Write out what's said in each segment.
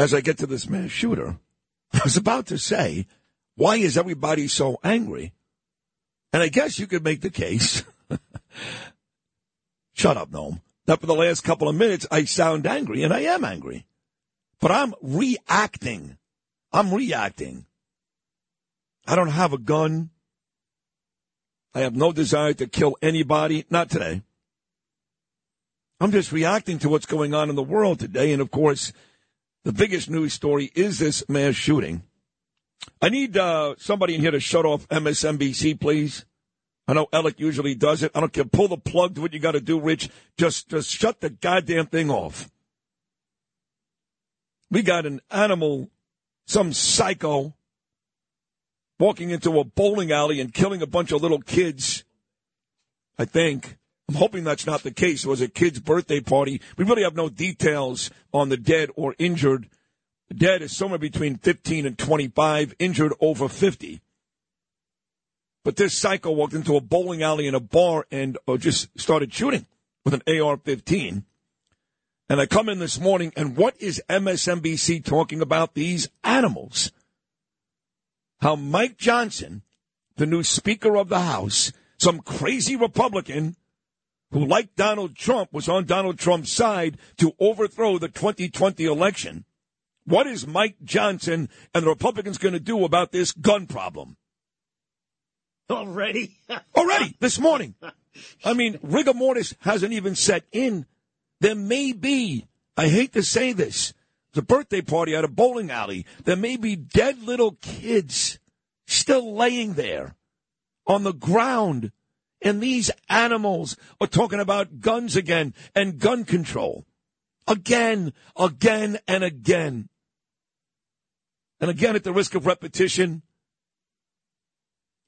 as I get to this mass shooter. I was about to say, why is everybody so angry? And I guess you could make the case. Shut up, Noam. That for the last couple of minutes, I sound angry, and I am angry. But I'm reacting. I'm reacting. I don't have a gun. I have no desire to kill anybody. Not today. I'm just reacting to what's going on in the world today. And of course, the biggest news story is this mass shooting. I need uh, somebody in here to shut off MSNBC, please. I know Alec usually does it. I don't care. Pull the plug. Do what you got to do, Rich. Just, just shut the goddamn thing off. We got an animal, some psycho, walking into a bowling alley and killing a bunch of little kids. I think. I'm hoping that's not the case. It was a kid's birthday party. We really have no details on the dead or injured. The dead is somewhere between 15 and 25, injured over 50. But this psycho walked into a bowling alley in a bar and uh, just started shooting with an AR 15. And I come in this morning, and what is MSNBC talking about? These animals. How Mike Johnson, the new Speaker of the House, some crazy Republican, who, like Donald Trump, was on Donald Trump's side to overthrow the 2020 election. What is Mike Johnson and the Republicans going to do about this gun problem? Already? Already, this morning. I mean, rigor mortis hasn't even set in. There may be, I hate to say this, the birthday party at a bowling alley. There may be dead little kids still laying there on the ground and these animals are talking about guns again and gun control. Again, again, and again. And again, at the risk of repetition,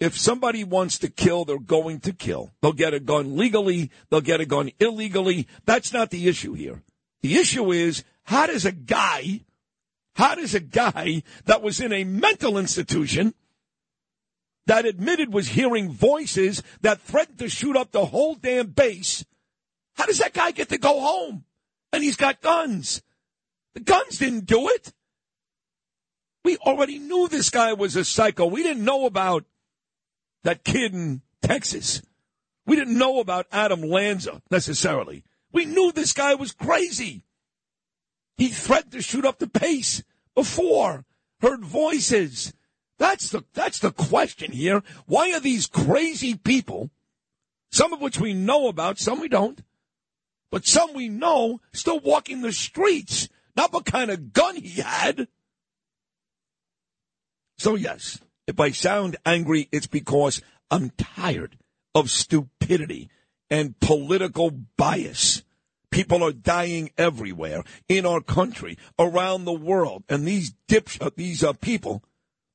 if somebody wants to kill, they're going to kill. They'll get a gun legally, they'll get a gun illegally. That's not the issue here. The issue is how does a guy, how does a guy that was in a mental institution that admitted was hearing voices that threatened to shoot up the whole damn base. How does that guy get to go home? And he's got guns. The guns didn't do it. We already knew this guy was a psycho. We didn't know about that kid in Texas. We didn't know about Adam Lanza necessarily. We knew this guy was crazy. He threatened to shoot up the base before, heard voices. That's the that's the question here. Why are these crazy people, some of which we know about, some we don't, but some we know, still walking the streets? Not what kind of gun he had. So yes, if I sound angry, it's because I'm tired of stupidity and political bias. People are dying everywhere in our country, around the world, and these dips, uh, these uh, people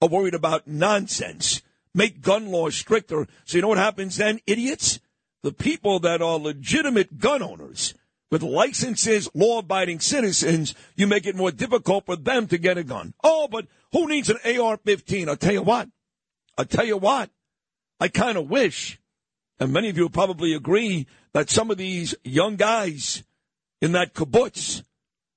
are worried about nonsense. Make gun laws stricter. So you know what happens then, idiots? The people that are legitimate gun owners with licenses, law abiding citizens, you make it more difficult for them to get a gun. Oh, but who needs an AR 15? I'll tell you what. I'll tell you what. I kind of wish, and many of you probably agree, that some of these young guys in that kibbutz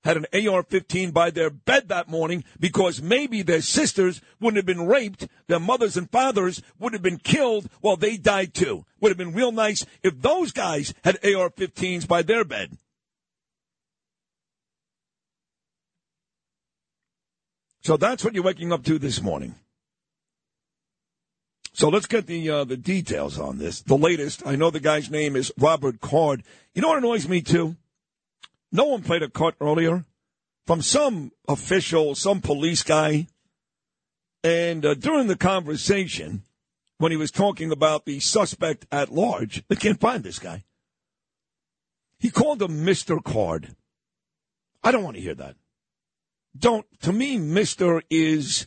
had an AR 15 by their bed that morning because maybe their sisters wouldn't have been raped, their mothers and fathers would have been killed while they died too. Would have been real nice if those guys had AR 15s by their bed. So that's what you're waking up to this morning. So let's get the uh, the details on this. The latest. I know the guy's name is Robert Card. You know what annoys me too? No one played a cut earlier from some official, some police guy. And uh, during the conversation, when he was talking about the suspect at large, they can't find this guy. He called him Mr. Card. I don't want to hear that. Don't, to me, Mr. is,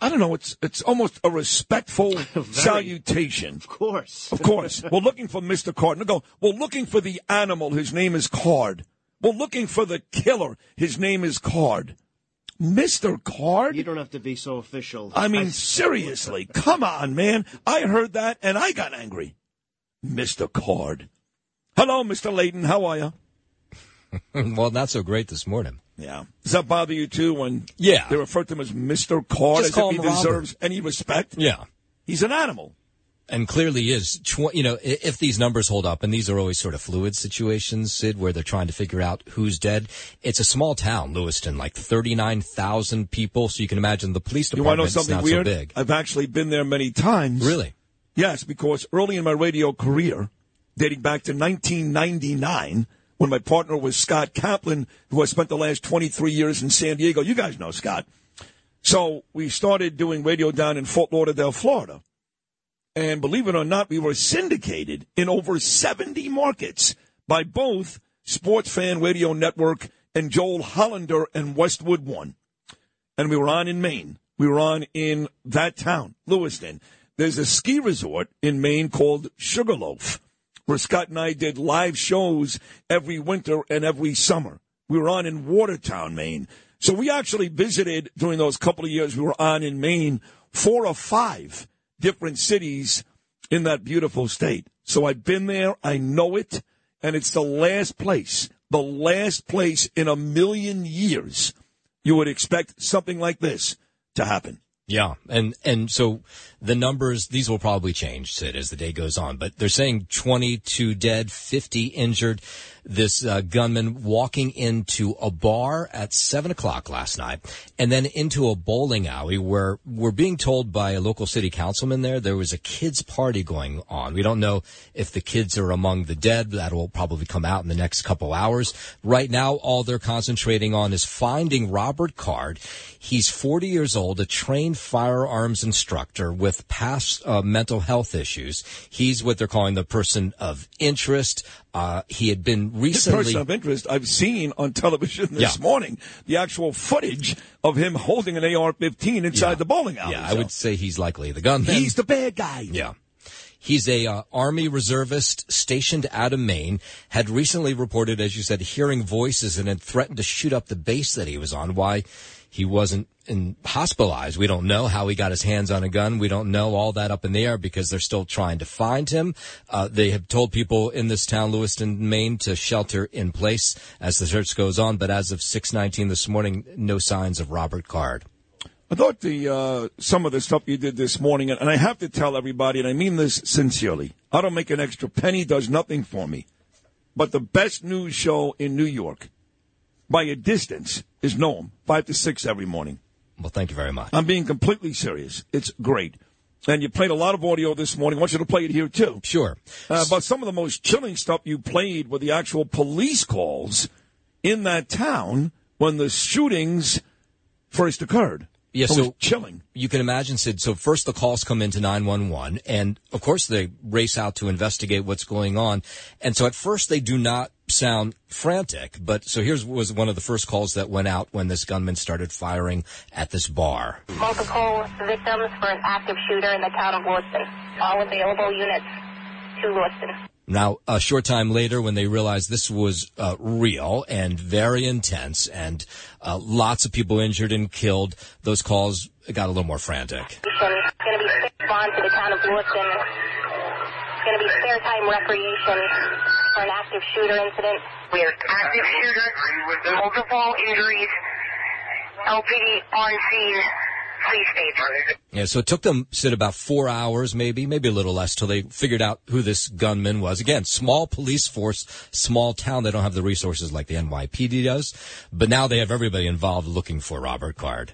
I don't know, it's, it's almost a respectful salutation. Of course. Of course. we're looking for Mr. Card. And go, we're looking for the animal. His name is Card. We're looking for the killer. His name is Card. Mr. Card? You don't have to be so official. I mean, I... seriously, come on, man. I heard that and I got angry. Mr. Card. Hello, Mr. Laden. How are you? well, not so great this morning. Yeah. Does that bother you too when Yeah. they refer to him as Mr. Card Just as call if he him Robert. deserves any respect? Yeah. He's an animal. And clearly is. Tw- you know, if these numbers hold up, and these are always sort of fluid situations, Sid, where they're trying to figure out who's dead. It's a small town, Lewiston, like thirty nine thousand people. So you can imagine the police You want to know department's something not weird? so big. I've actually been there many times. Really? Yes, because early in my radio career, dating back to 1999, when my partner was Scott Kaplan, who I spent the last 23 years in San Diego. You guys know Scott. So we started doing radio down in Fort Lauderdale, Florida. And believe it or not, we were syndicated in over 70 markets by both Sports Fan Radio Network and Joel Hollander and Westwood One. And we were on in Maine. We were on in that town, Lewiston. There's a ski resort in Maine called Sugarloaf, where Scott and I did live shows every winter and every summer. We were on in Watertown, Maine. So we actually visited during those couple of years we were on in Maine, four or five different cities in that beautiful state. So I've been there. I know it. And it's the last place, the last place in a million years you would expect something like this to happen. Yeah, and and so the numbers these will probably change, Sid, as the day goes on. But they're saying 22 dead, 50 injured. This uh, gunman walking into a bar at seven o'clock last night, and then into a bowling alley where we're being told by a local city councilman there there was a kids party going on. We don't know if the kids are among the dead. That will probably come out in the next couple hours. Right now, all they're concentrating on is finding Robert Card. He's 40 years old, a trained firearms instructor with past uh, mental health issues. He's what they're calling the person of interest. Uh, he had been recently. person of interest I've seen on television this Yeah. morning the actual footage of him holding an AR-15 inside Yeah. the bowling alley. yeah, I would say he's likely the gunman. He's the bad guy. Yeah. He's a uh, Army reservist stationed out of Maine. Had recently reported, as you said, hearing voices and had threatened to shoot up the base that he was on. Why he wasn't in, hospitalized, we don't know. How he got his hands on a gun, we don't know. All that up in the air because they're still trying to find him. Uh, they have told people in this town, Lewiston, Maine, to shelter in place as the search goes on. But as of 6:19 this morning, no signs of Robert Card. I thought the uh, some of the stuff you did this morning, and, and I have to tell everybody, and I mean this sincerely. I don't make an extra penny; does nothing for me. But the best news show in New York, by a distance, is Noam, five to six every morning. Well, thank you very much. I'm being completely serious. It's great. And you played a lot of audio this morning. I want you to play it here too. Sure. Uh, but some of the most chilling stuff you played were the actual police calls in that town when the shootings first occurred. Yeah, so- chilling. you can imagine, Sid. So first the calls come into 911 and of course they race out to investigate what's going on. And so at first they do not sound frantic, but so here's was one of the first calls that went out when this gunman started firing at this bar. multiple victims for an active shooter in the town of Lewiston. All available units to Lewiston. Now, a short time later, when they realized this was uh, real and very intense and uh, lots of people injured and killed, those calls got a little more frantic. It's going to be bond to the town of Lewiston. It's going to be spare time recreation for an active shooter incident. We have active shooter, multiple injuries, LPD on scene. Please state. Yeah, so it took them, Sid, about four hours, maybe, maybe a little less, till they figured out who this gunman was. Again, small police force, small town. They don't have the resources like the NYPD does, but now they have everybody involved looking for Robert Card.